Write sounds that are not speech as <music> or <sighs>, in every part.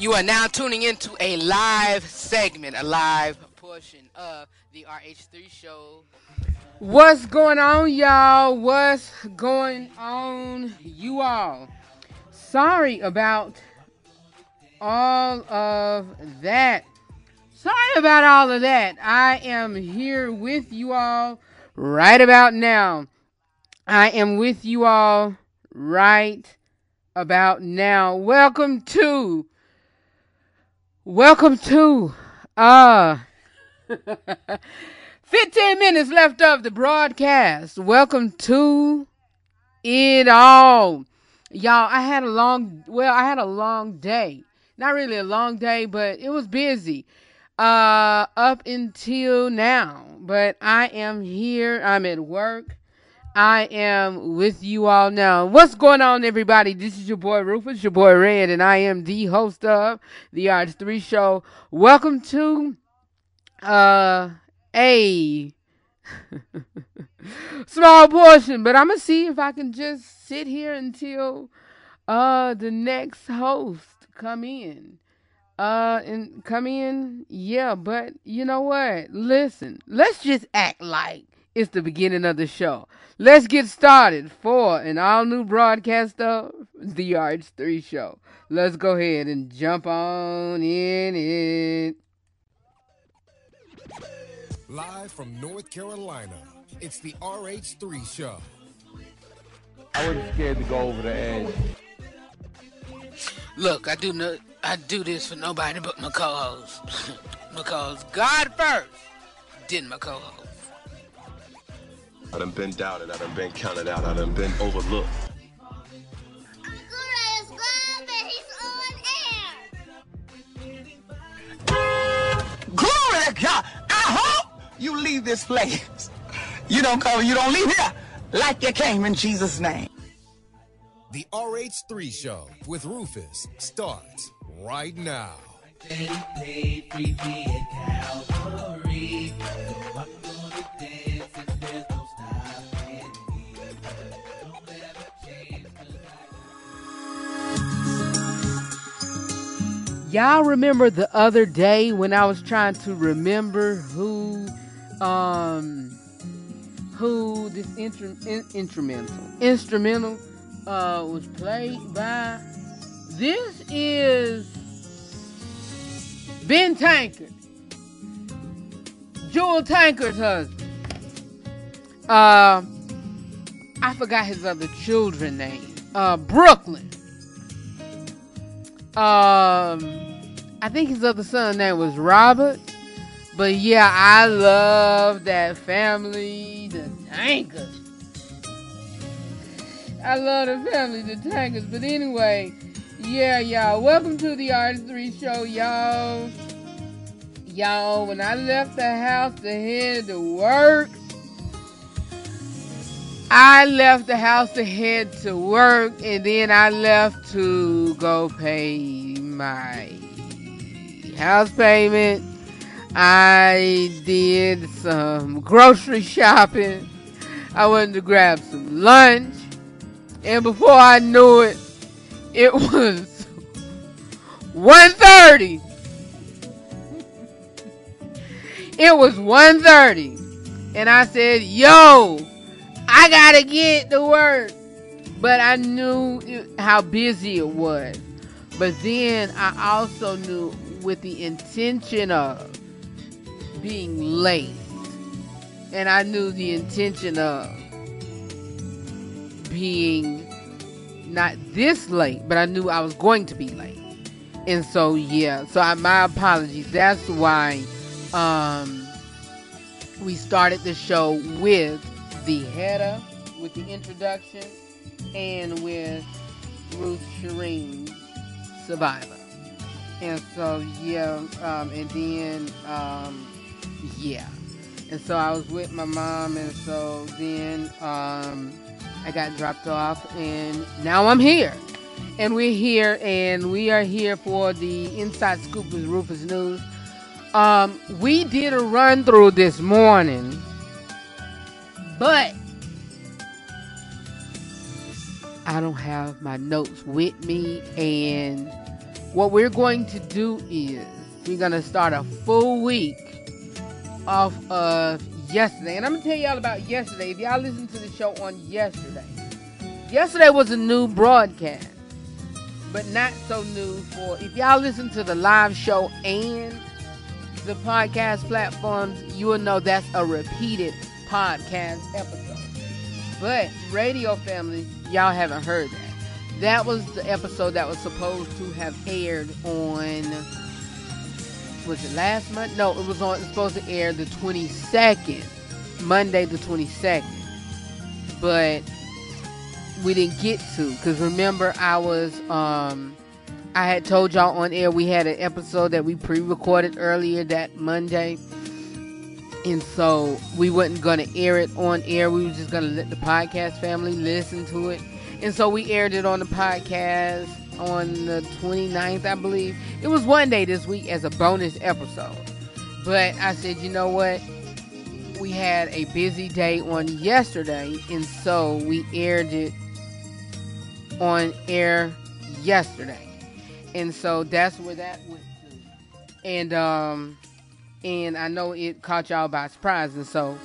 You are now tuning into a live segment, a live portion of the RH3 show. What's going on, y'all? What's going on, you all? Sorry about all of that. Sorry about all of that. I am here with you all right about now. I am with you all right about now. Welcome to Welcome to uh <laughs> 15 minutes left of the broadcast. Welcome to it all. Y'all, I had a long well, I had a long day. Not really a long day, but it was busy. Uh up until now. But I am here. I'm at work. I am with you all now. What's going on, everybody? This is your boy Rufus, your boy Red, and I am the host of the RH3 Show. Welcome to uh a <laughs> small portion, but I'm gonna see if I can just sit here until uh the next host come in. Uh and come in, yeah, but you know what? Listen, let's just act like it's the beginning of the show. Let's get started for an all new broadcast of The RH3 Show. Let's go ahead and jump on in it. Live from North Carolina, it's the RH3 Show. I wasn't scared to go over the edge. Look, I do no, I do this for nobody but my co-host. <laughs> because God first, then my co-host. I done been doubted, I done been counted out, I done been overlooked. Glory to God. I hope you leave this place. You don't come, you don't leave here like you came in Jesus' name. The RH3 Show with Rufus starts right now. Y'all remember the other day when I was trying to remember who um who this intru- in- instrumental instrumental uh was played by? This is Ben Tankard. Jewel Tankard's husband. Uh I forgot his other children name. Uh Brooklyn um, I think his other son name was Robert. But yeah, I love that family, the Tankards. I love the family, the Tankards. But anyway, yeah, y'all. Welcome to the RH3 show, y'all. Y'all, when I left the house to head to work, I left the house to head to work, and then I left to go pay my house payment. I did some grocery shopping. I went to grab some lunch, and before I knew it, it <laughs> was 1.30. It was 1.30, and I said, "Yo." I gotta get to work. But I knew how busy it was. But then I also knew with the intention of being late. And I knew the intention of being not this late, but I knew I was going to be late. And so, yeah, so I, my apologies. That's why um, we started the show with the header with the introduction and with Ruth Shireen Survivor. And so yeah, um, and then um, yeah. And so I was with my mom and so then um, I got dropped off and now I'm here. And we're here and we are here for the Inside Scoop with Rufus News. Um, we did a run through this morning but I don't have my notes with me. And what we're going to do is we're going to start a full week off of yesterday. And I'm going to tell y'all about yesterday. If y'all listened to the show on yesterday, yesterday was a new broadcast, but not so new for if y'all listen to the live show and the podcast platforms, you will know that's a repeated podcast episode. But radio family, y'all haven't heard that. That was the episode that was supposed to have aired on was it last month? No, it was on it was supposed to air the 22nd, Monday the 22nd. But we didn't get to cuz remember I was um I had told y'all on air we had an episode that we pre-recorded earlier that Monday and so we wasn't gonna air it on air. We were just gonna let the podcast family listen to it. And so we aired it on the podcast on the 29th, I believe. It was one day this week as a bonus episode. But I said, you know what? We had a busy day on yesterday, and so we aired it on air yesterday. And so that's where that went to. And um and I know it caught y'all by surprise. And so,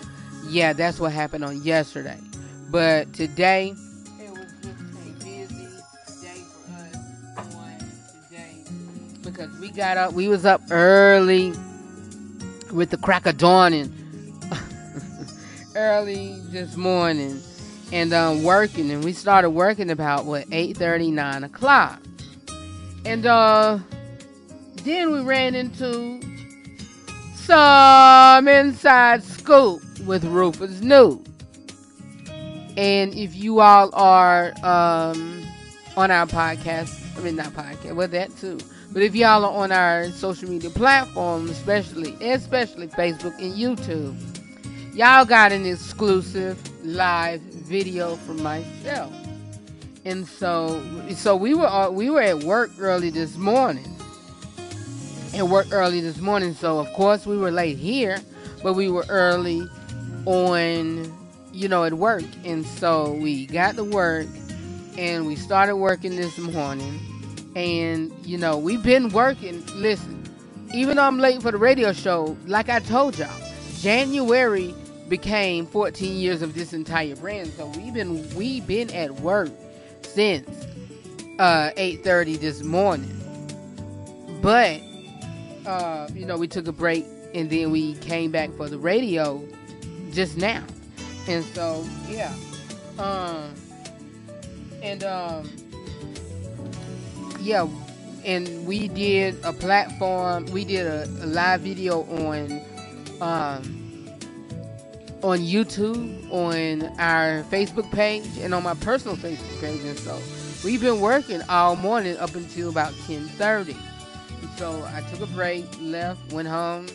yeah, that's what happened on yesterday. But today, it was just a busy day for us on today because we got up. We was up early with the crack of dawning, <laughs> early this morning, and um, working. And we started working about what eight thirty, nine o'clock, and uh, then we ran into some inside scoop with Rufus New. And if you all are um, on our podcast, I mean not podcast, well that too. But if y'all are on our social media platforms, especially especially Facebook and YouTube, y'all got an exclusive live video from myself. And so so we were uh, we were at work early this morning and work early this morning. So of course we were late here, but we were early on, you know, at work. And so we got to work and we started working this morning. And you know, we've been working. Listen, even though I'm late for the radio show, like I told y'all, January became 14 years of this entire brand. So we've been we've been at work since uh 8:30 this morning. But uh, you know, we took a break and then we came back for the radio just now. And so, yeah. Um, and, um, yeah, and we did a platform, we did a, a live video on, um, on YouTube, on our Facebook page, and on my personal Facebook page. And so we've been working all morning up until about 1030. So I took a break, left, went home,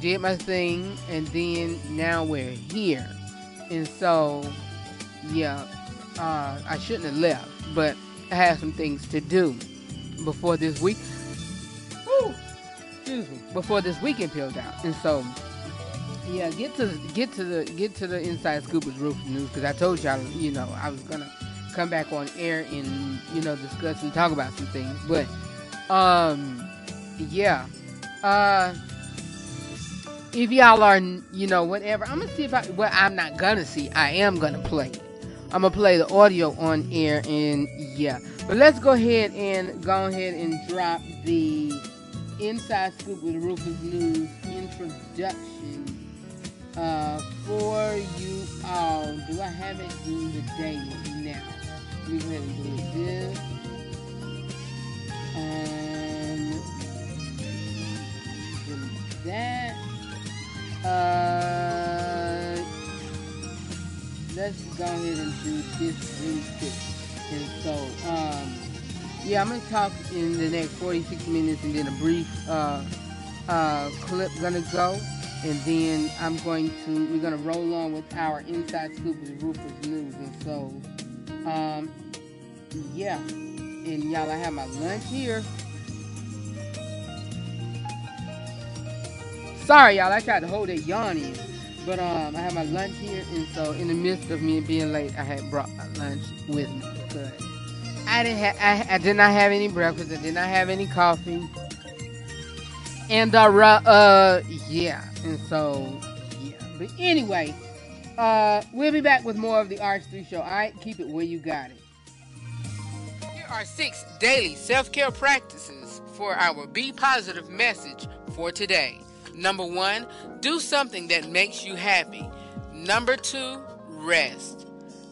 did my thing, and then now we're here. And so, yeah, uh, I shouldn't have left, but I had some things to do before this week. Woo, excuse me, before this weekend peeled out, and so. Yeah, get to get to the get to the inside scoop of roof news because I told y'all, you know, I was gonna come back on air and you know discuss and talk about some things, but um, yeah. Uh, if y'all are, you know, whatever, I'm gonna see if I. Well, I'm not gonna see. I am gonna play. I'm gonna play the audio on air, and yeah. But let's go ahead and go ahead and drop the inside scoop with Rufus News introduction uh, for you all. Do I have it in the day now? Me go ahead and do this. Um, that. Uh, let's go ahead and do this really. And so, um, yeah, I'm gonna talk in the next 46 minutes, and then a brief uh, uh, clip gonna go, and then I'm going to we're gonna roll on with our inside scoop with Rufus News, and so, um, yeah, and y'all, I have my lunch here. Sorry, y'all. I tried to hold that yawn in. But um, I have my lunch here, and so in the midst of me being late, I had brought my lunch with me. good. I didn't have. I, I did not have any breakfast. I did not have any coffee. And uh, uh, yeah. And so, yeah. But anyway, uh, we'll be back with more of the RH3 show. All right, keep it where you got it. Here are six daily self-care practices for our Be Positive message for today. Number one, do something that makes you happy. Number two, rest.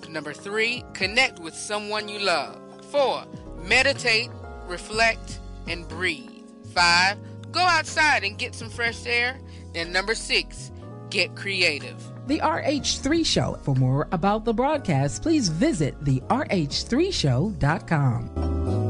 Number three, connect with someone you love. Four, meditate, reflect, and breathe. Five, go outside and get some fresh air. And number six, get creative. The RH3 Show. For more about the broadcast, please visit the RH3Show.com.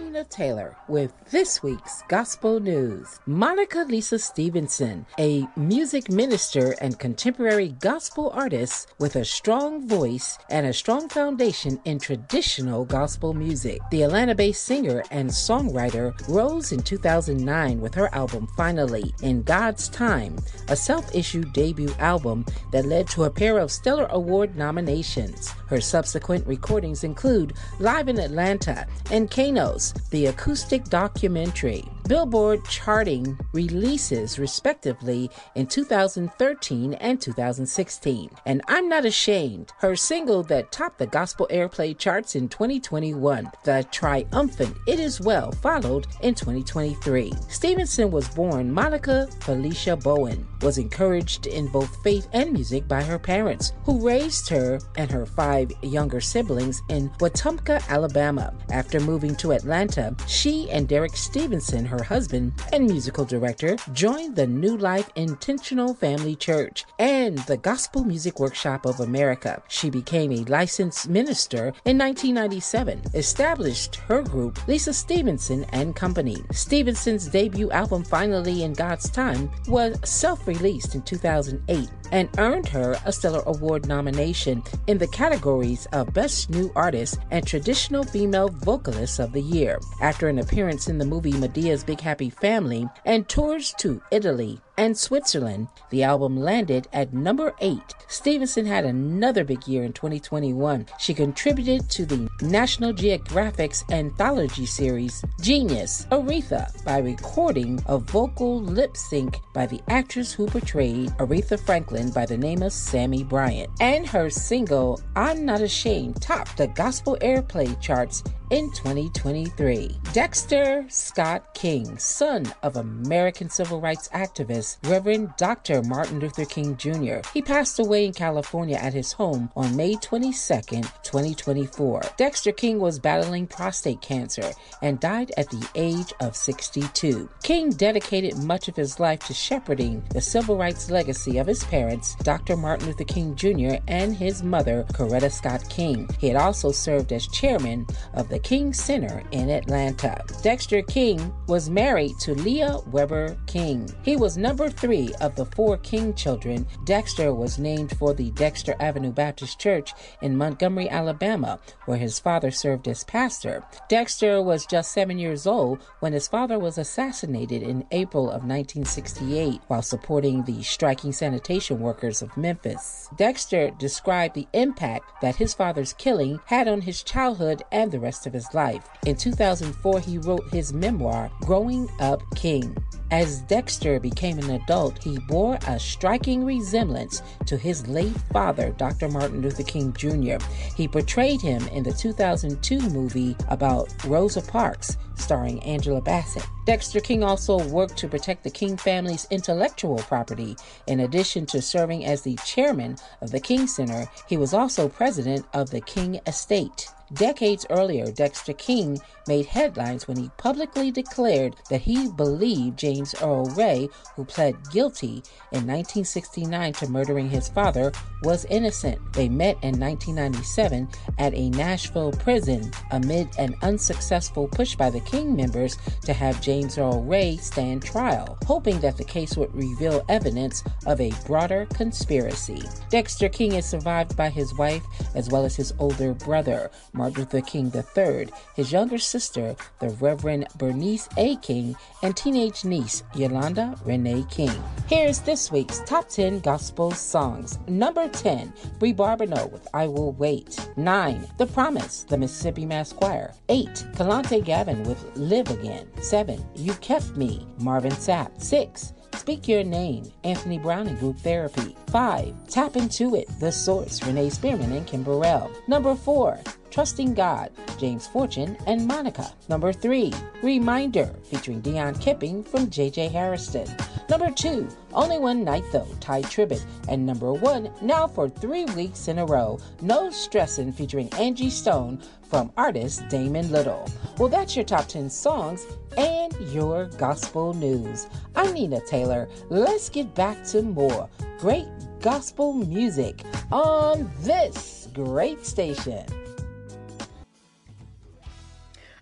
Taylor with this week's Gospel News. Monica Lisa Stevenson, a music minister and contemporary gospel artist with a strong voice and a strong foundation in traditional gospel music. The Atlanta based singer and songwriter rose in 2009 with her album Finally in God's Time, a self issued debut album that led to a pair of Stellar Award nominations. Her subsequent recordings include Live in Atlanta and Kano the acoustic documentary. Billboard charting releases respectively in 2013 and 2016. And I'm Not Ashamed, her single that topped the gospel airplay charts in 2021. The triumphant It Is Well followed in 2023. Stevenson was born Monica Felicia Bowen, was encouraged in both faith and music by her parents, who raised her and her five younger siblings in Wetumpka, Alabama. After moving to Atlanta, she and Derek Stevenson, her husband and musical director, joined the New Life Intentional Family Church and the Gospel Music Workshop of America. She became a licensed minister in 1997, established her group, Lisa Stevenson and Company. Stevenson's debut album, Finally in God's Time, was self released in 2008 and earned her a Stellar Award nomination in the categories of Best New Artist and Traditional Female Vocalist of the Year. After an appearance in the movie Madea's Big Happy Family and tours to Italy, and Switzerland. The album landed at number 8. Stevenson had another big year in 2021. She contributed to the National Geographic's anthology series Genius Aretha by recording a vocal lip sync by the actress who portrayed Aretha Franklin by the name of Sammy Bryant. And her single I'm Not Ashamed topped the gospel airplay charts in 2023. Dexter Scott King, son of American civil rights activist Reverend Dr. Martin Luther King Jr., he passed away in California at his home on May 22, 2024. Dexter King was battling prostate cancer and died at the age of 62. King dedicated much of his life to shepherding the civil rights legacy of his parents, Dr. Martin Luther King Jr., and his mother, Coretta Scott King. He had also served as chairman of the King Center in Atlanta. Dexter King was married to Leah Weber King. He was number three of the four King children. Dexter was named for the Dexter Avenue Baptist Church in Montgomery, Alabama, where his father served as pastor. Dexter was just seven years old when his father was assassinated in April of 1968 while supporting the striking sanitation workers of Memphis. Dexter described the impact that his father's killing had on his childhood and the rest of his life. In 2004, he wrote his memoir, Growing Up King. As Dexter became an adult, he bore a striking resemblance to his late father, Dr. Martin Luther King Jr. He portrayed him in the 2002 movie about Rosa Parks, starring Angela Bassett. Dexter King also worked to protect the King family's intellectual property. In addition to serving as the chairman of the King Center, he was also president of the King Estate. Decades earlier, Dexter King made headlines when he publicly declared that he believed James Earl Ray, who pled guilty in 1969 to murdering his father, was innocent. They met in 1997 at a Nashville prison amid an unsuccessful push by the King members to have James Earl Ray stand trial, hoping that the case would reveal evidence of a broader conspiracy. Dexter King is survived by his wife as well as his older brother, Martin Luther King III, his younger sister, the Reverend Bernice A. King, and teenage niece, Yolanda Renee King. Here's this week's top 10 gospel songs. Number 10, Bri Babineaux with I Will Wait. 9, The Promise, the Mississippi Mass Choir. 8, Kelontae Gavin with Live Again. 7, You Kept Me, Marvin Sapp. 6, Speak Your Name, Anthony Brown and Group Therapy. 5. Tap Into It, The Source, Renee Spearman and Kim Burrell. Number 4. Trusting God, James Fortune and Monica. Number 3. Reminder, featuring Deon Kipping from JJ Hairston. Number 2. Only One Night Though, Tye Tribbett. And number 1, now for three weeks in a row, No Stressin' featuring Angie Stone from artist Damon Little. Well, that's your top 10 songs and your gospel news. I'm Nina Taylor. Let's get back to more great gospel music on this great station.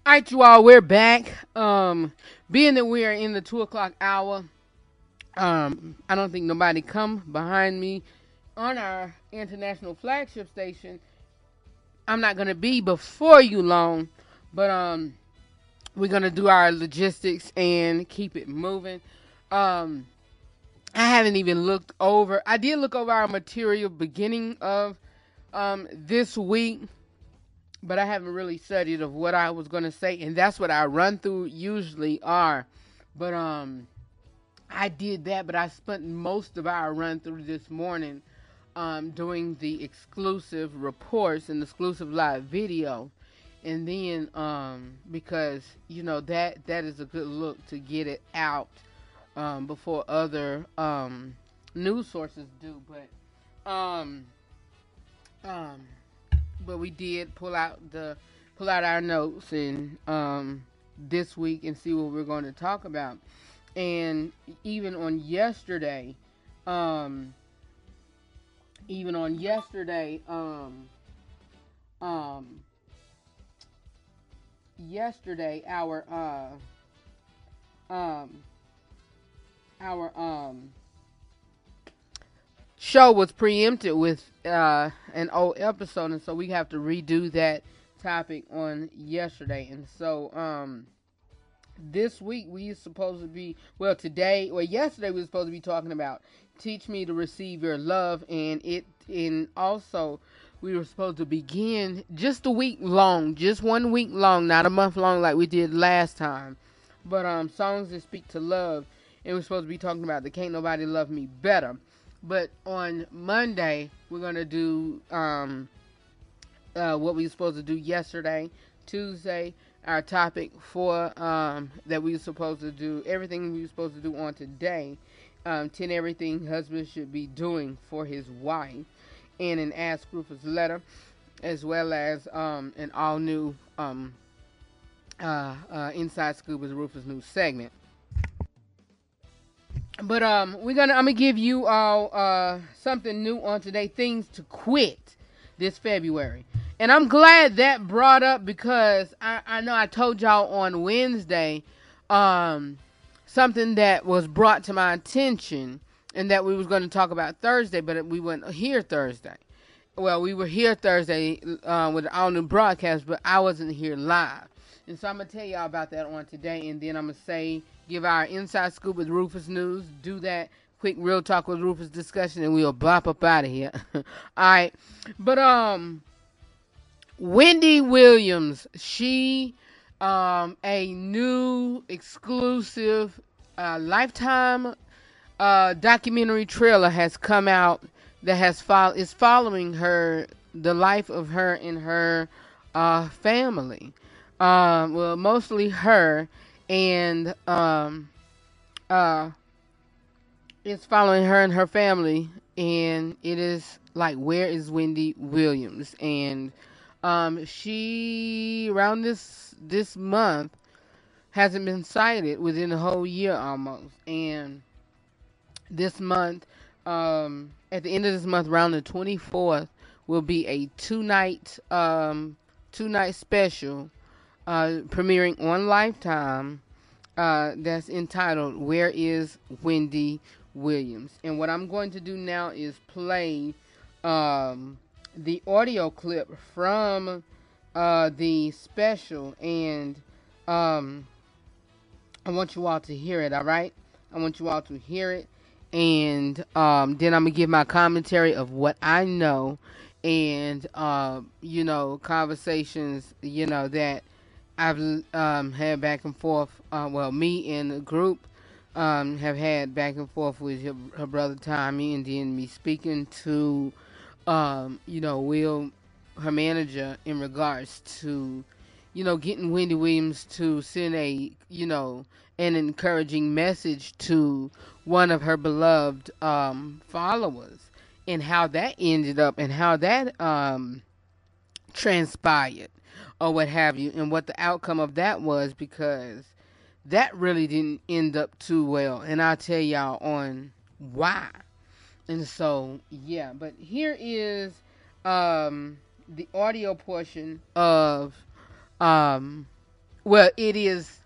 All right, you all, we're back. Um, being that we are in the two o'clock hour, um, I don't think nobody come behind me on our international flagship station. I'm not gonna be before you long, but um, we're gonna do our logistics and keep it moving. Um, I haven't even looked over. I did look over our material beginning of um this week but I haven't really studied of what I was to say, and that's what I run through usually are. But um, I did that, but I spent most of our run through this morning um, doing the exclusive reports and exclusive live video, and then um, because you know that that is a good look to get it out um, before other um, news sources do, but um, um but we did pull out the pull out our notes and um, this week and see what we're going to talk about. And even on yesterday, um, even on yesterday, um, um, yesterday, our uh, um, our um show was preempted with uh, an old episode, and so we have to redo that topic on yesterday. And so, um, this week we are supposed to be well today well yesterday we were supposed to be talking about teach me to receive your love and it and also we were supposed to begin just a week long just one week long not a month long like we did last time but um songs that speak to love and we're supposed to be talking about the can't nobody love me better but on Monday, we're going to do um, uh, what we were supposed to do yesterday. Tuesday, our topic for um, that we were supposed to do, everything we were supposed to do on today. Um, 10 everything husband should be doing for his wife. And an Ask Rufus letter, as well as um, an all new um, uh, uh, Inside Scoop with Rufus News segment. But um, we're gonna I'm gonna give you all uh something new on today. Things to quit this February, and I'm glad that brought up because I I know I told y'all on Wednesday um something that was brought to my attention and that we was going to talk about Thursday, but we weren't here Thursday. Well, we were here Thursday uh, with all new broadcast, but I wasn't here live. And so I'm gonna tell y'all about that on today, and then I'm gonna say give our inside scoop with Rufus News. Do that quick real talk with Rufus discussion, and we'll bop up out of here. <laughs> All right, but um, Wendy Williams, she um a new exclusive uh, lifetime uh documentary trailer has come out that has fo- is following her the life of her and her uh family um, well, mostly her, and um, uh, it's following her and her family, and it is like, where is Wendy Williams? And Um, she around this this month hasn't been sighted within a whole year almost, and this month, um, at the end of this month, around the twenty fourth, will be a two night um two night special uh, premiering on Lifetime. Uh, that's entitled "Where Is Wendy Williams?" And what I'm going to do now is play um, the audio clip from uh, the special, and um, I want you all to hear it. All right, I want you all to hear it, and um, then I'm gonna give my commentary of what I know, and uh, you know, conversations, you know that I've um, had back and forth. Uh, well, me and the group um, have had back and forth with her, her brother Tommy, and then me speaking to, um, you know, Will, her manager, in regards to, you know, getting Wendy Williams to send a, you know, an encouraging message to one of her beloved um, followers, and how that ended up, and how that um, transpired or what have you, and what the outcome of that was because that really didn't end up too well. And I'll tell y'all on why. And so, yeah, but here is um, the audio portion of, um, well, it is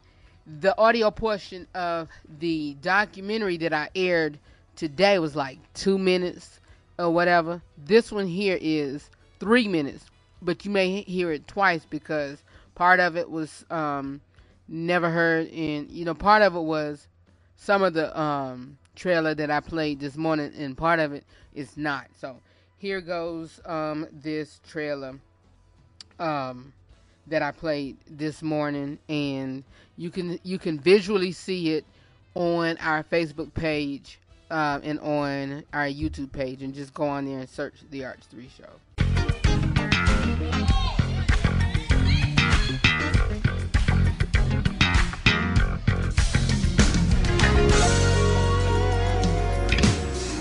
the audio portion of the documentary that I aired today was like two minutes or whatever. This one here is three minutes, but you may hear it twice because part of it was um, never heard, and you know, part of it was some of the um, trailer that I played this morning, and part of it is not. So here goes um, this trailer um, that I played this morning, and you can you can visually see it on our Facebook page uh, and on our YouTube page, and just go on there and search the RH3 Show.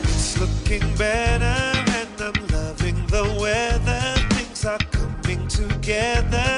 It's looking better and I'm loving the weather. Things are coming together.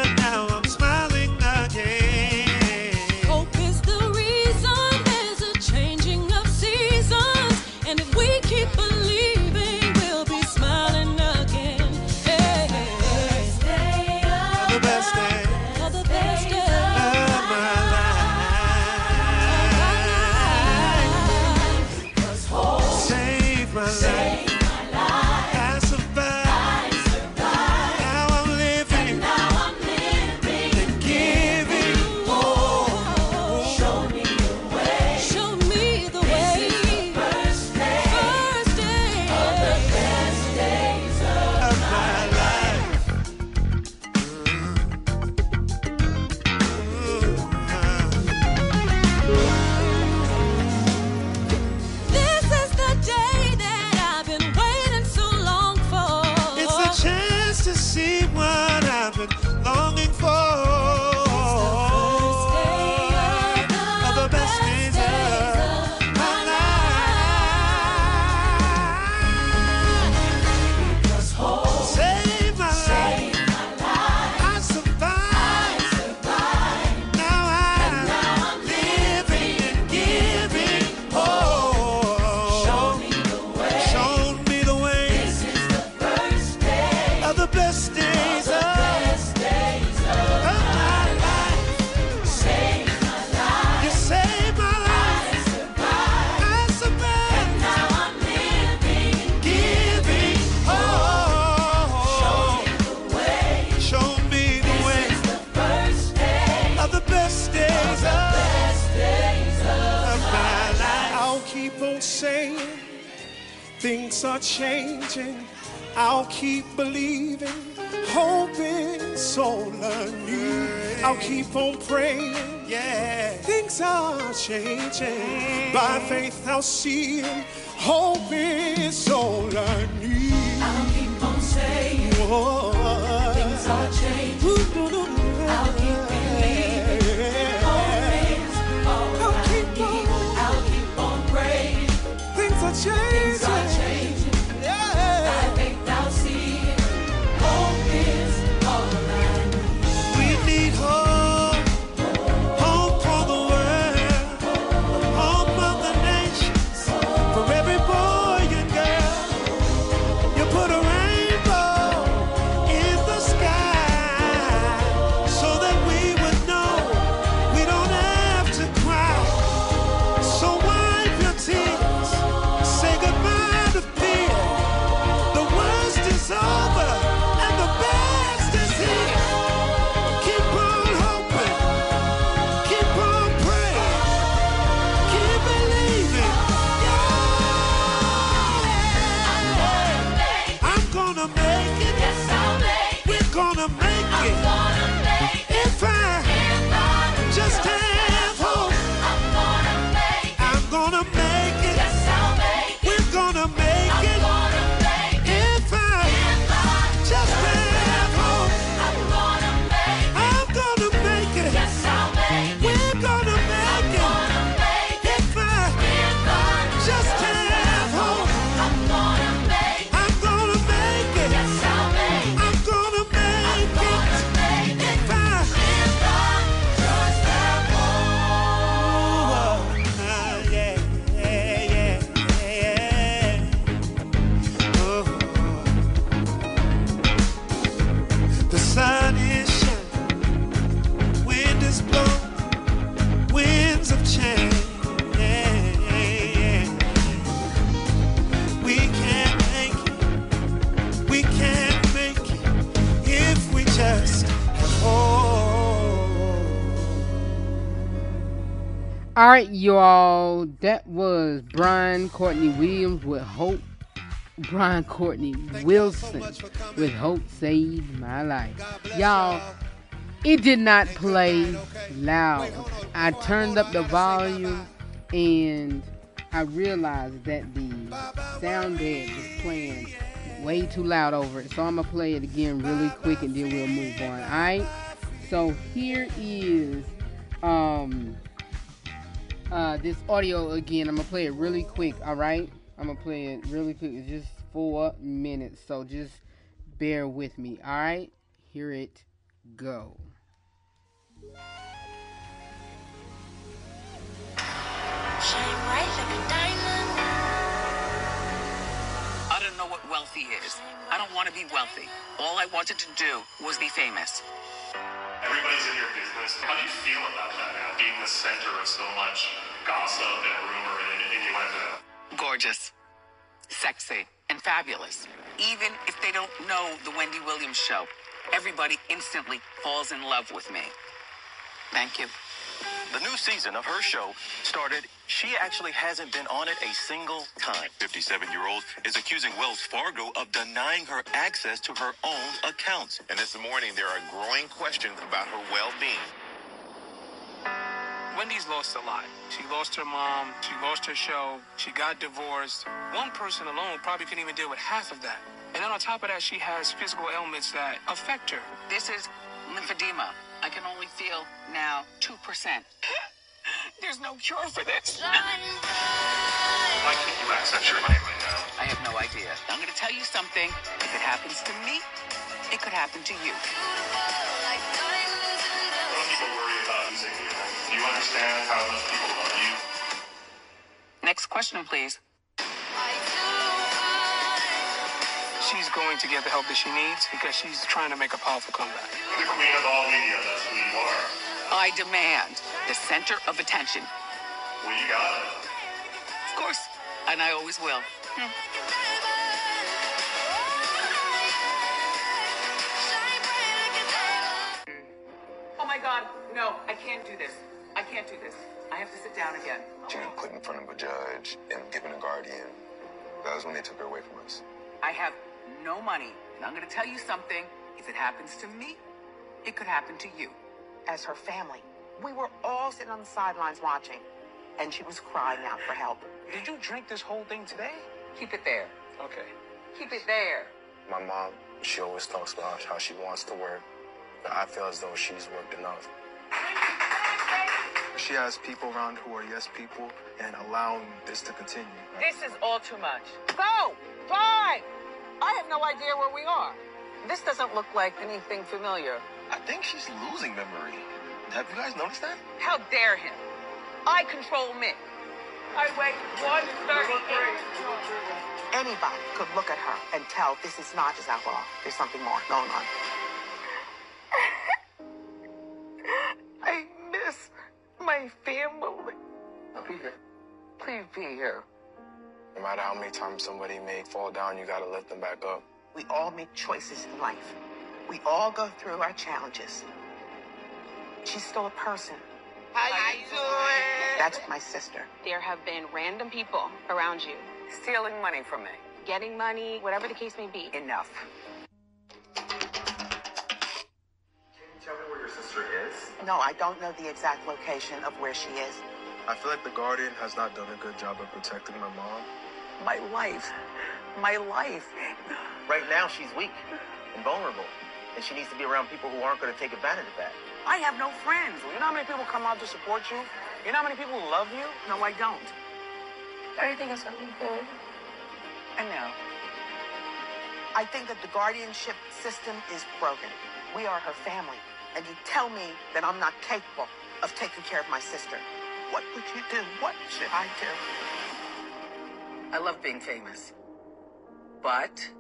I'll keep on praying, yeah. Things are changing. By faith, I'll see it, hoping, so learning. I'll keep on saying, things are changing. I'll keep believing, hoping, I'll keep on, I'll keep on praying. Things are changing. Things are All right, y'all. That was Brian Courtney Williams with Hope. Brian Courtney Wilson with Hope Saved My Life. Y'all, it did not play loud. I turned up the volume and I realized that the sound bed was playing way too loud over it. So I'm going to play it again really quick and then we'll move on. All right? So here is um uh, this audio again. I'm gonna play it really quick. All right, I'm gonna play it really quick. It's just four minutes, so just bear with me. All right, here it go. Shine bright like a diamond. I don't know what wealthy is. I don't want to be wealthy. All I wanted to do was be famous. Everybody's in your business. How do you feel about that now, being the center of so much gossip and rumor and innuendo? Gorgeous, sexy, and fabulous. Even if they don't know the Wendy Williams show, everybody instantly falls in love with me. Thank you. The new season of her show started. She actually hasn't been on it a single time. 57 year old is accusing Wells Fargo of denying her access to her own accounts. And this morning, there are growing questions about her well being. Wendy's lost a lot. She lost her mom. She lost her show. She got divorced. One person alone probably couldn't even deal with half of that. And then on top of that, she has physical ailments that affect her. This is lymphedema. I can only feel now 2%. <gasps> There's no cure for this. Why can't you access your money right now? I have no idea. I'm going to tell you something. If it happens to me, it could happen to you. You understand how much people love you? Next question, please. She's going to get the help that she needs because she's trying to make a powerful comeback. The queen of all media, that's who you are. I demand the center of attention. Well, you got it. Of course. And I always will. Hmm. Oh my God. No, I can't do this. I can't do this. I have to sit down again. She got put in front of a judge and given a guardian. That was when they took her away from us. I have no money. And I'm going to tell you something. If it happens to me, it could happen to you. as her family. We were all sitting on the sidelines watching, and she was crying out for help. Did you drink this whole thing today? Keep it there. Okay. Keep it there. My mom, she always talks about how she wants to work, but I feel as though she's worked enough. She has people around who are yes people and allowing this to continue. This is all too much. Go! Fly! I have no idea where we are. This doesn't look like anything familiar. I think she's losing memory. Have you guys noticed that? How dare him? I control men. I weigh 133. Anybody could look at her and tell this is not just alcohol. There's something more going on. Here. No matter how many times somebody may fall down, you gotta lift them back up. We all make choices in life. We all go through our challenges. She's still a person. How you doing? That's my sister. There have been random people around you Stealing money from me. getting money, whatever the case may be. Enough. Can you tell me where your sister is? No, I don't know the exact location of where she is. I feel like the Guardian has not done a good job of protecting my mom. My life. My life. Right now, she's weak and vulnerable, and she needs to be around people who aren't going to take advantage of that. I have no friends. You know how many people come out to support you? You know how many people love you? No, I don't. Everything is gonna be good. I know. I think that the guardianship system is broken. We are her family. And you tell me that I'm not capable of taking care of my sister. What would you do? What should I do? I love being famous. But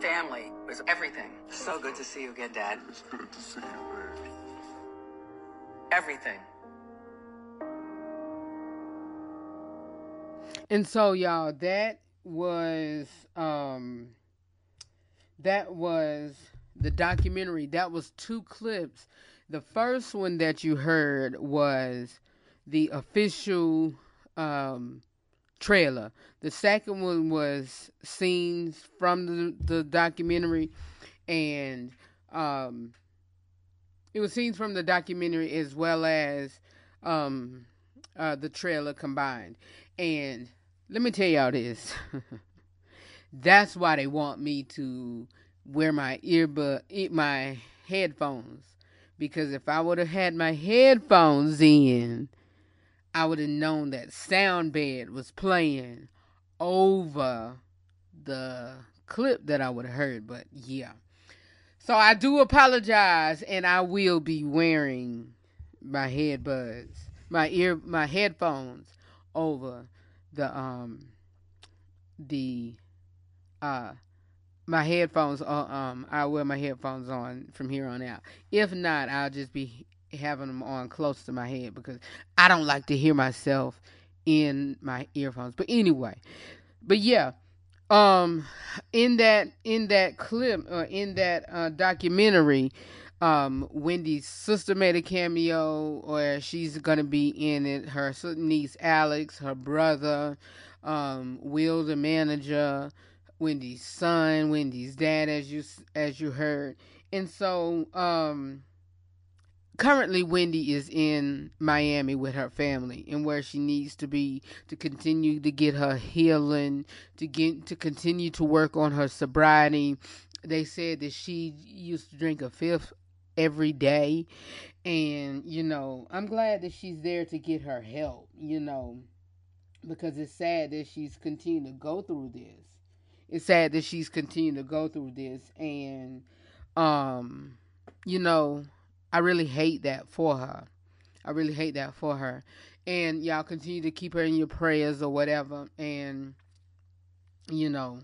family was everything. So good to see you again, Dad. It's good to see you, babe. Everything. And so y'all, that was um that was the documentary. That was two clips. The first one that you heard was the official um trailer. The second one was scenes from the, the documentary and um it was scenes from the documentary as well as um uh the trailer combined. And let me tell y'all this. <laughs> That's why they want me to wear my earbud, my headphones. Because if I would have had my headphones in, I would have known that sound bed was playing over the clip that I would have heard. But yeah. So I do apologize and I will be wearing my headbuds, my ear my headphones over the um the uh my headphones uh, um I wear my headphones on from here on out. If not, I'll just be having them on close to my head because I don't like to hear myself in my earphones. But anyway, but yeah, um in that in that clip or in that uh, documentary um Wendy's sister made a cameo or she's gonna be in it her niece Alex her brother um Will the manager Wendy's son Wendy's dad as you as you heard and so um currently Wendy is in Miami with her family and where she needs to be to continue to get her healing, to get to continue to work on her sobriety. They said that she used to drink a fifth every day and you know, I'm glad that she's there to get her help, you know, because it's sad that she's continuing to go through this. It's sad that she's continuing to go through this and um you know, I really hate that for her. I really hate that for her. And y'all continue to keep her in your prayers or whatever. And, you know,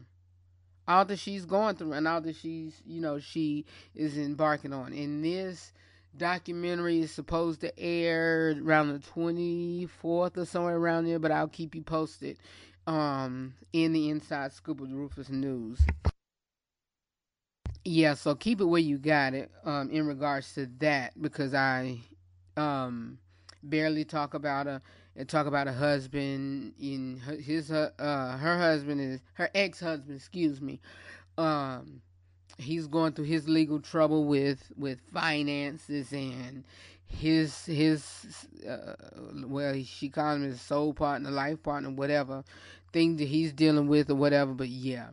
all that she's going through and all that she's, you know, she is embarking on. And this documentary is supposed to air around the 24th or somewhere around there, but I'll keep you posted um, in the Inside Scoop of the Rufus News. Yeah, so keep it where you got it um, in regards to that because I um, barely talk about a talk about a husband in his uh, uh her husband is her ex husband excuse me um he's going through his legal trouble with with finances and his his uh, well she calls him his soul partner life partner whatever thing that he's dealing with or whatever but yeah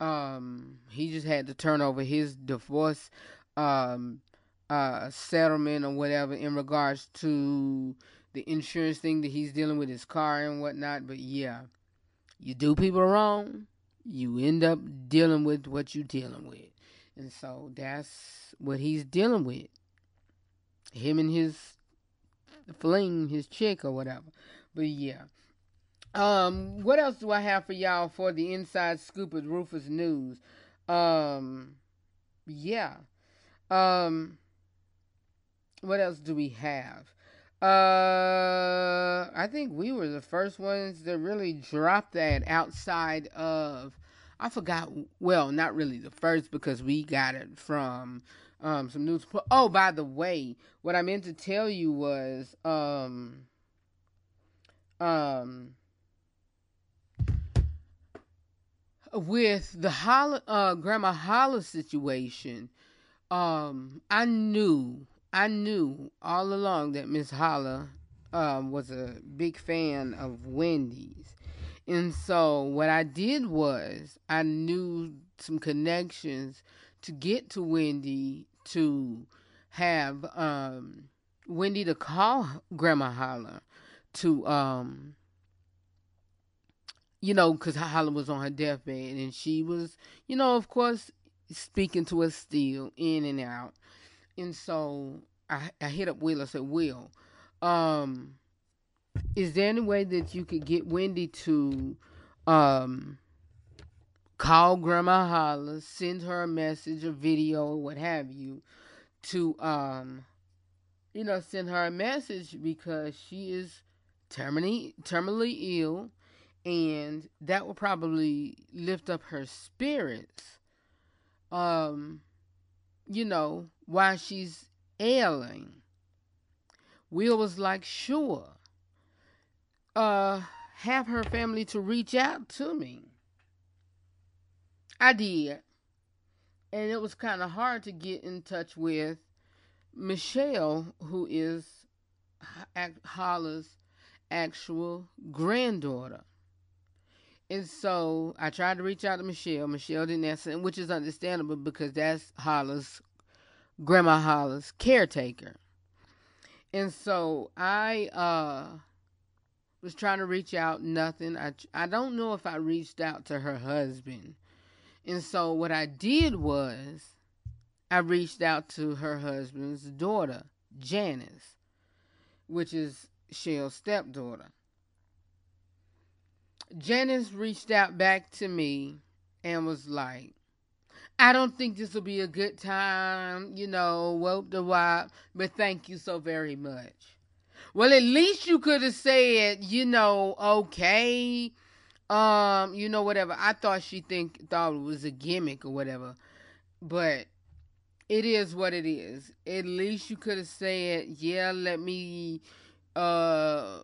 um he just had to turn over his divorce um uh settlement or whatever in regards to the insurance thing that he's dealing with his car and whatnot. But yeah you do people wrong you end up dealing with what you're dealing with. And so that's what he's dealing with. Him and his fling his chick or whatever. But yeah um, what else do I have for y'all for the inside scoop of Rufus News? Um, yeah. Um, what else do we have? Uh, I think we were the first ones that really dropped that outside of. I forgot. Well, not really the first because we got it from um some news. Oh, by the way, what I meant to tell you was um um with the Holla, uh, Grandma Holla situation, um, I knew, I knew all along that Miss Holla, um, was a big fan of Wendy's. And so what I did was I knew some connections to get to Wendy to have um, Wendy to call Grandma Holla to um you know because Holla was on her deathbed and she was you know of course speaking to us still in and out. And so I, I hit up Will I said Will um is there any way that you could get Wendy to um call Grandma Holla, send her a message, a video, what have you, to um you know, send her a message because she is terminally terminally ill and that will probably lift up her spirits. Um you know, while she's ailing. Will was like, sure. Uh, have her family to reach out to me. I did. And it was kind of hard to get in touch with Michelle, who is Holla's actual granddaughter. And so I tried to reach out to Michelle. Michelle didn't answer, which is understandable because that's Holla's, Grandma Holla's caretaker. And so I uh, was trying to reach out, nothing. I, I don't know if I reached out to her husband. And so what I did was I reached out to her husband's daughter, Janice, which is Shell's stepdaughter. Janice reached out back to me and was like, I don't think this will be a good time, you know, whoop the wop, but thank you so very much. Well, at least you could have said, you know, okay, um, you know, whatever. I thought she think thought it was a gimmick or whatever, but it is what it is. At least you could have said, yeah, let me uh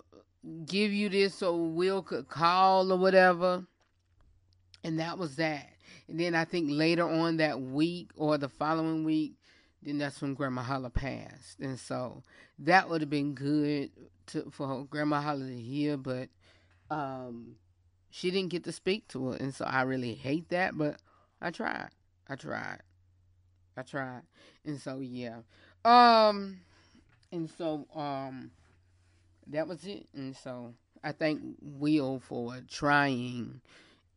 give you this so Will could call or whatever. And that was that. And then I think later on that week or the following week, then that's when Grandma Holla passed. And so that would have been good to for Grandma Holla to hear, but um she didn't get to speak to her. And so I really hate that, but I tried. I tried. I tried. And so yeah. Um and so um that was it. And so I thank Will for trying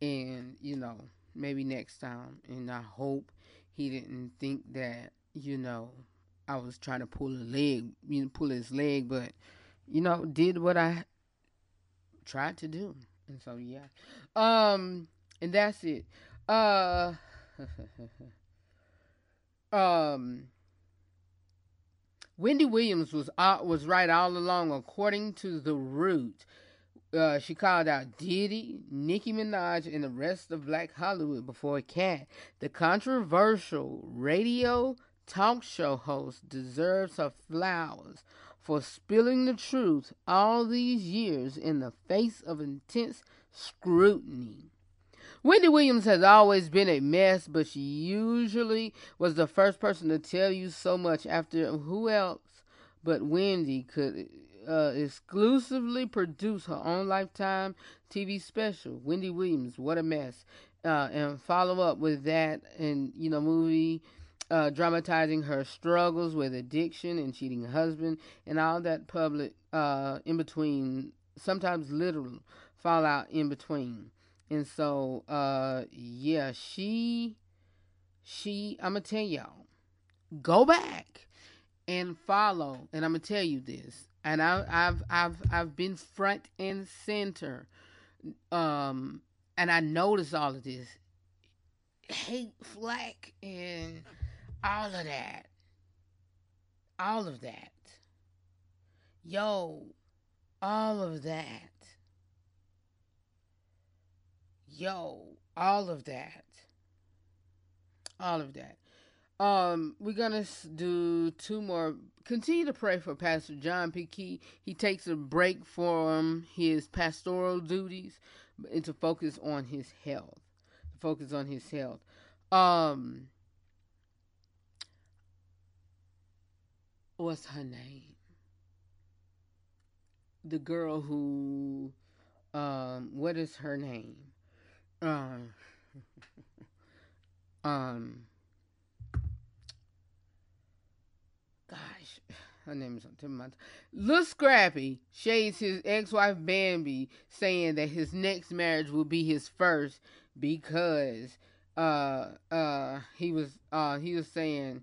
and, you know, maybe next time. And I hope he didn't think that, you know, I was trying to pull a leg, you know, pull his leg, but, you know, did what I tried to do. And so, yeah. Um, and that's it. Uh, <laughs> um, Wendy Williams was uh, was right all along, according to the root. Uh, she called out Diddy, Nicki Minaj, and the rest of Black Hollywood before Katt. The controversial radio talk show host deserves her flowers for spilling the truth all these years in the face of intense scrutiny. Wendy Williams has always been a mess, but she usually was the first person to tell you so much after who else but Wendy could uh, exclusively produce her own lifetime TV special, Wendy Williams, What a Mess, uh, and follow up with that and, you know, movie uh, dramatizing her struggles with addiction and cheating husband and all that public uh, in between, sometimes literal fallout in between. And so, uh, yeah, she, she, I'm gonna tell y'all, go back and follow. And I'm gonna tell you this, and I, I've, I've, I've been front and center, um, and I noticed all of this hate, flack, and all of that, all of that, yo, all of that yo, all of that, all of that. Um, we're gonna do two more. Continue to pray for Pastor John P. Kee. He takes a break from his pastoral duties and to focus on his health. To focus on his health. Um, what's her name? the girl who um what is her name? Um um gosh her name is on tip of my tongue. Lil Scrappy shades his ex-wife Bambi, saying that his next marriage will be his first because uh uh he was uh he was saying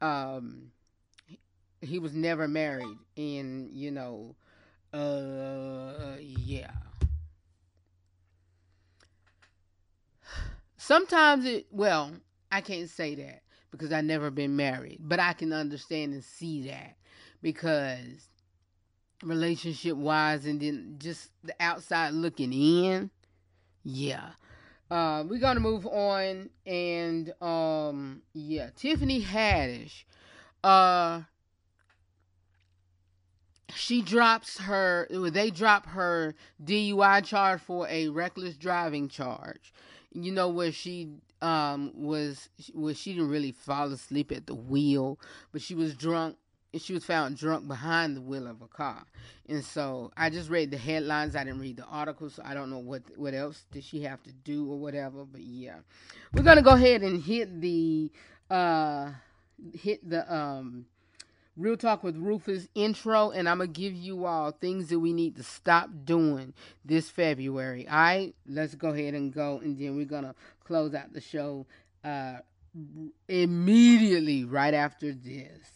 um he- he was never married and you know uh yeah sometimes it well i can't say that because I've never been married but i can understand and see that because relationship wise and then just the outside looking in yeah uh we're gonna move on and um yeah tiffany haddish uh she drops her they drop her DUI charge for a reckless driving charge. You know where she um was where she didn't really fall asleep at the wheel, but she was drunk and she was found drunk behind the wheel of a car. And so I just read the headlines. I didn't read the article, so I don't know what what else did she have to do or whatever. But yeah, we're gonna go ahead and hit the uh hit the um Real Talk with Rufus intro, and I'm gonna give you all things that we need to stop doing this February. All right, let's go ahead and go, and then we're gonna close out the show uh, immediately right after this.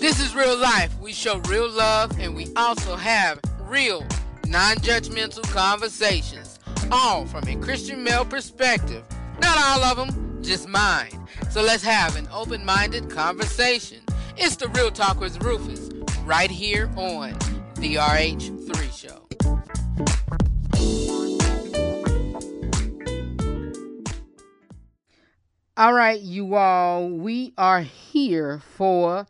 This is real life. We show real love and we also have real, non judgmental conversations, all from a Christian male perspective. Not all of them, just mine. So let's have an open minded conversation. It's the Real Talk with Rufus, right here on the RH3 Show. All right, you all, we are here for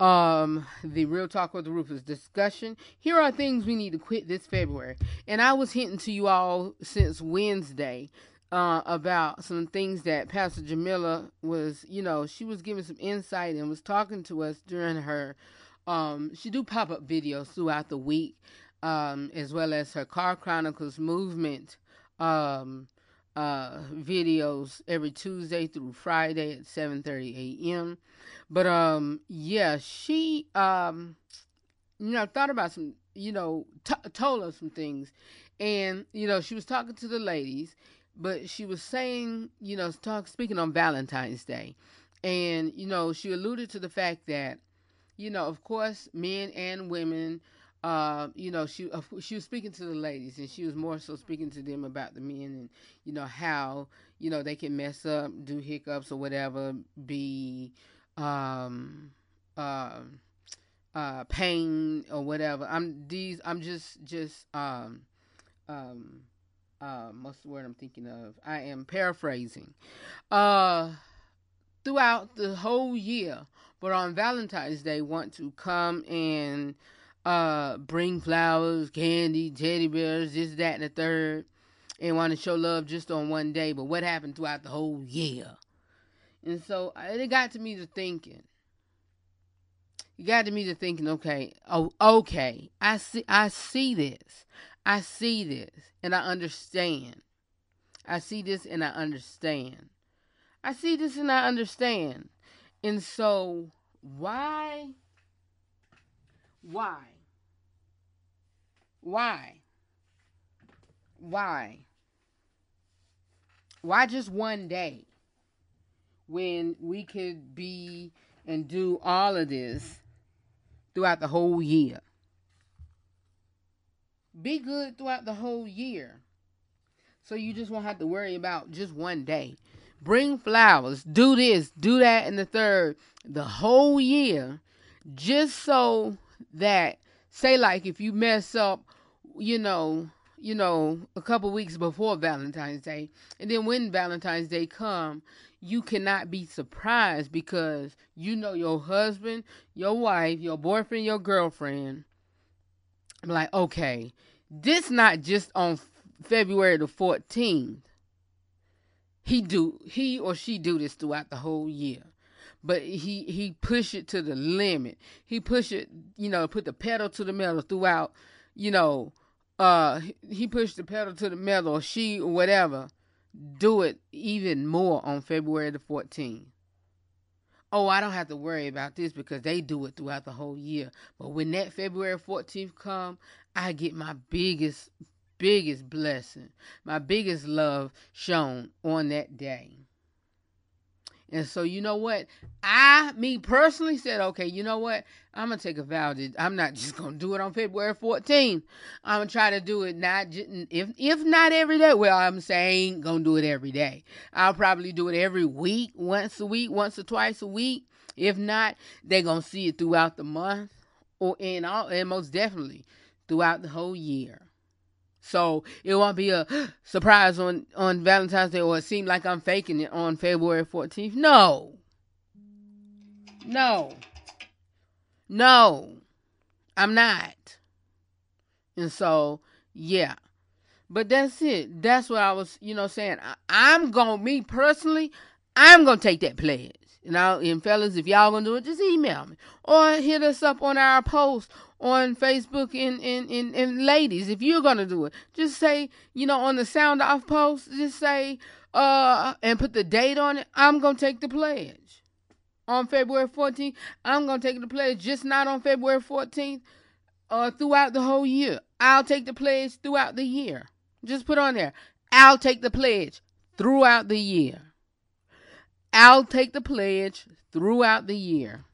um the Real Talk with the Rufus discussion. Here are things we need to quit this February. And I was hinting to you all since Wednesday uh about some things that Pastor Jamila was, you know, she was giving some insight and was talking to us during her um she do pop-up videos throughout the week um as well as her Car Chronicles movement um uh, videos every Tuesday through Friday at 7:30 a.m. But um, yeah, she um, you know, thought about some, you know, t- told us some things, and you know, she was talking to the ladies, but she was saying, you know, talk speaking on Valentine's Day, and you know, she alluded to the fact that, you know, of course, men and women uh, you know, she course, she was speaking to the ladies, and she was more so speaking to them about the men, and you know how you know they can mess up, do hiccups or whatever, be um, uh, uh, pain or whatever. I'm these. I'm just just um, um, um, what's the word I'm thinking of? I am paraphrasing. Uh, throughout the whole year, but on Valentine's Day, want to come and uh bring flowers, candy, teddy bears, this, that, and the third, and want to show love just on one day. But what happened throughout the whole year? And so it got to me to thinking. It got to me to thinking. Okay, oh, okay. I see. I see this. I see this, and I understand. I see this, and I understand. I see this, and I understand. And so, why? Why? Why? Why? Why just one day when we could be and do all of this throughout the whole year? Be good throughout the whole year. So you just won't have to worry about just one day. Bring flowers, do this, do that, and the third, the whole year, just so that say like if you mess up, you know, you know, a couple weeks before Valentine's Day, and then when Valentine's Day come, you cannot be surprised because you know your husband, your wife, your boyfriend, your girlfriend. I'm like, okay, this not just on February the 14th. He do he or she do this throughout the whole year. but he he push it to the limit. He push it, you know, put the pedal to the metal throughout, you know, uh he pushed the pedal to the metal or she or whatever. Do it even more on February the 14th. Oh, I don't have to worry about this because they do it throughout the whole year. But when that February 14th come, I get my biggest biggest blessing, my biggest love shown on that day. And so, you know what? I, me personally, said, okay, you know what? I'm gonna take a vow that I'm not just gonna do it on February 14th. I'm gonna try to do it not if if not every day. Well, I'm saying gonna do it every day. I'll probably do it every week, once a week, once or twice a week. If not, they're gonna see it throughout the month, or in all, and most definitely throughout the whole year. So it won't be a <gasps> surprise on, on Valentine's Day or it seem like I'm faking it on February 14th. No. No. No. I'm not. And so, yeah. But that's it. That's what I was, you know, saying. I, I'm going, to me personally, I'm going to take that pledge. And, I, and fellas, if y'all going to do it, just email me. Or hit us up on our post on Facebook and, and, and, and ladies, if you're gonna do it, just say, you know, on the sound off post, just say, uh, and put the date on it. I'm gonna take the pledge on February 14th. I'm gonna take the pledge, just not on February 14th, uh, throughout the whole year. I'll take the pledge throughout the year. Just put on there. I'll take the pledge throughout the year. I'll take the pledge throughout the year.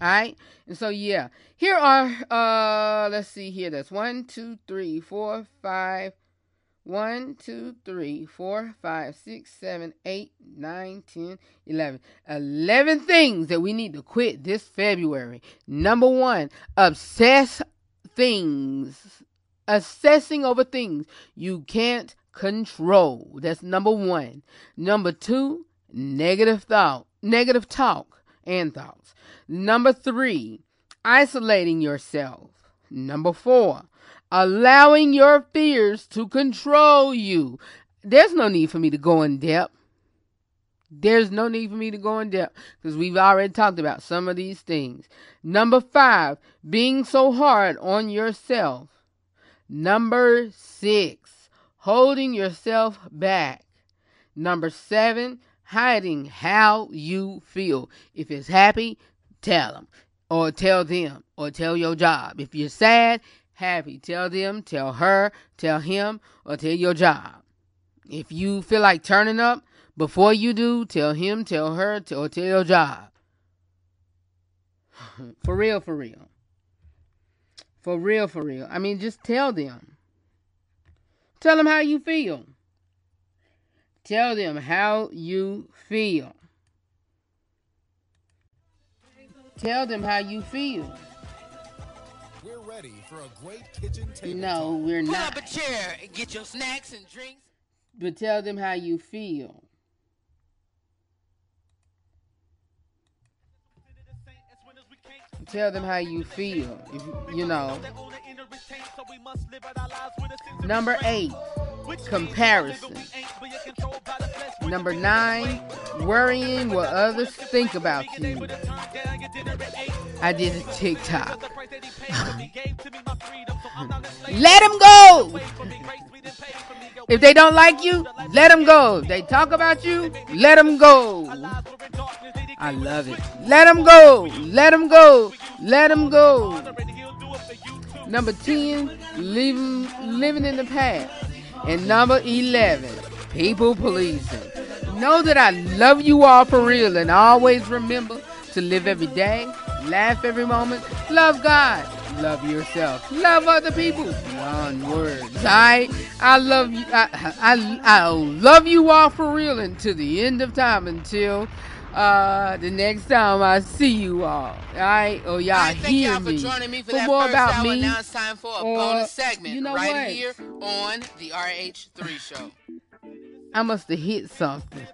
All right. And so, yeah, here are, uh, let's see here. That's one, two, three, four, five, one, two, three, four, five, six, seven, eight, nine, ten, eleven. Eleven things that we need to quit this February. Number one, obsess things. Assessing over things you can't control. That's number one. Number two, negative thought, negative talk and thoughts. Number three, isolating yourself. Number four, allowing your fears to control you. There's no need for me to go in depth. There's no need for me to go in depth because we've already talked about some of these things. Number five, being so hard on yourself. Number six, holding yourself back. Number seven, hiding how you feel. If it's happy, tell them or tell them or tell your job. If you're sad, happy, tell them, tell her, tell him, or tell your job. If you feel like turning up before you do, tell him, tell her, or tell your job. <sighs> for real, for real. For real, for real. I mean, just tell them. Tell them how you feel. Tell them how you feel. Tell them how you feel. We're ready for a great kitchen table. No, we're Pull not. up a chair and get your snacks and drinks. But tell them how you feel. Tell them how you feel. If you- you know. Number eight, comparison. Number nine, worrying what others think about you. I did a TikTok. <sighs> let them go. If they don't like you, let them go. If they talk about you, let them go. I love it. Let them go. Let them go. Let them go. Number 10, living, living in the past. And number 11, people pleasing. Know that I love you all for real and always remember to live every day, laugh every moment, love God, love yourself, love other people. One word. I I love you. I, I, I love you all for real until the end of time. Until uh, the next time I see you all. All right? Oh, y'all I thank hear y'all for me. joining me for, For that more first about hour. me, Now it's time for a or- bonus segment you know right what? here on the RH3 show. I must have hit something.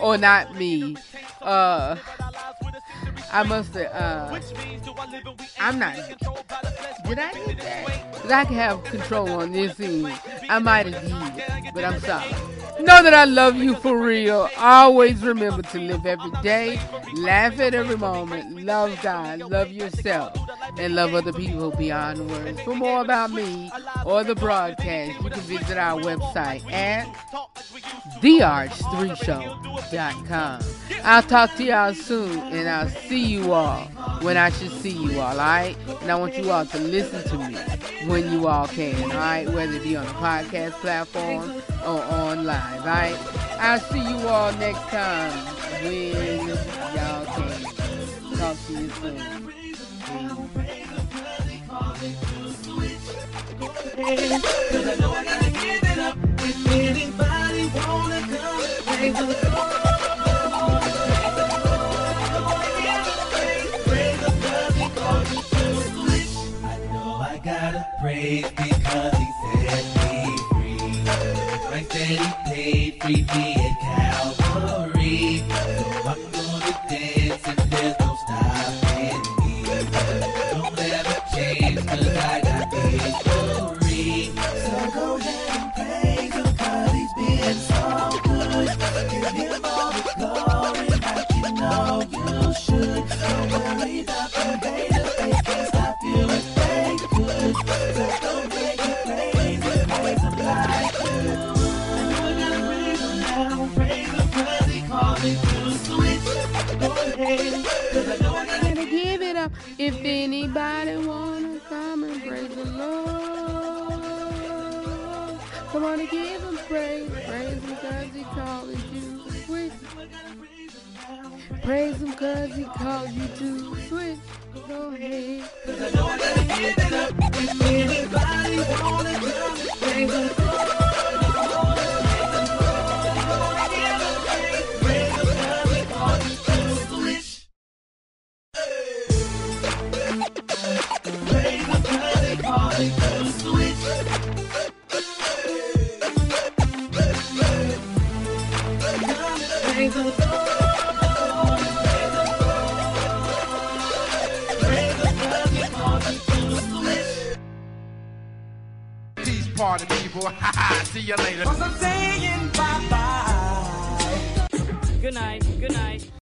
Or not me. Uh I must have uh I'm not Did I hit that? 'Cause I can have control on this end. I might have did, but I'm sorry. Know that I love you for real. Always remember to live every day, laugh at every moment, love God, love yourself, and love other people beyond words. For more about me or the broadcast, you can visit our website at therh3show.com. I'll talk to y'all soon, and I'll see you all when I should see you all, alright? And I want you all to listen to me when you all can, alright? Whether it be on a podcast platform or online, alright? I'll see you all next time when y'all can. Talk to you soon. I gotta praise because he set me free. Right that he paid free me at Calvary. So I'm gonna dance Praise him cause he called you to switch. Go ahead. give it up if anybody wanna come praise him. Party people. <laughs> See you later. saying bye bye. Good night. Good night.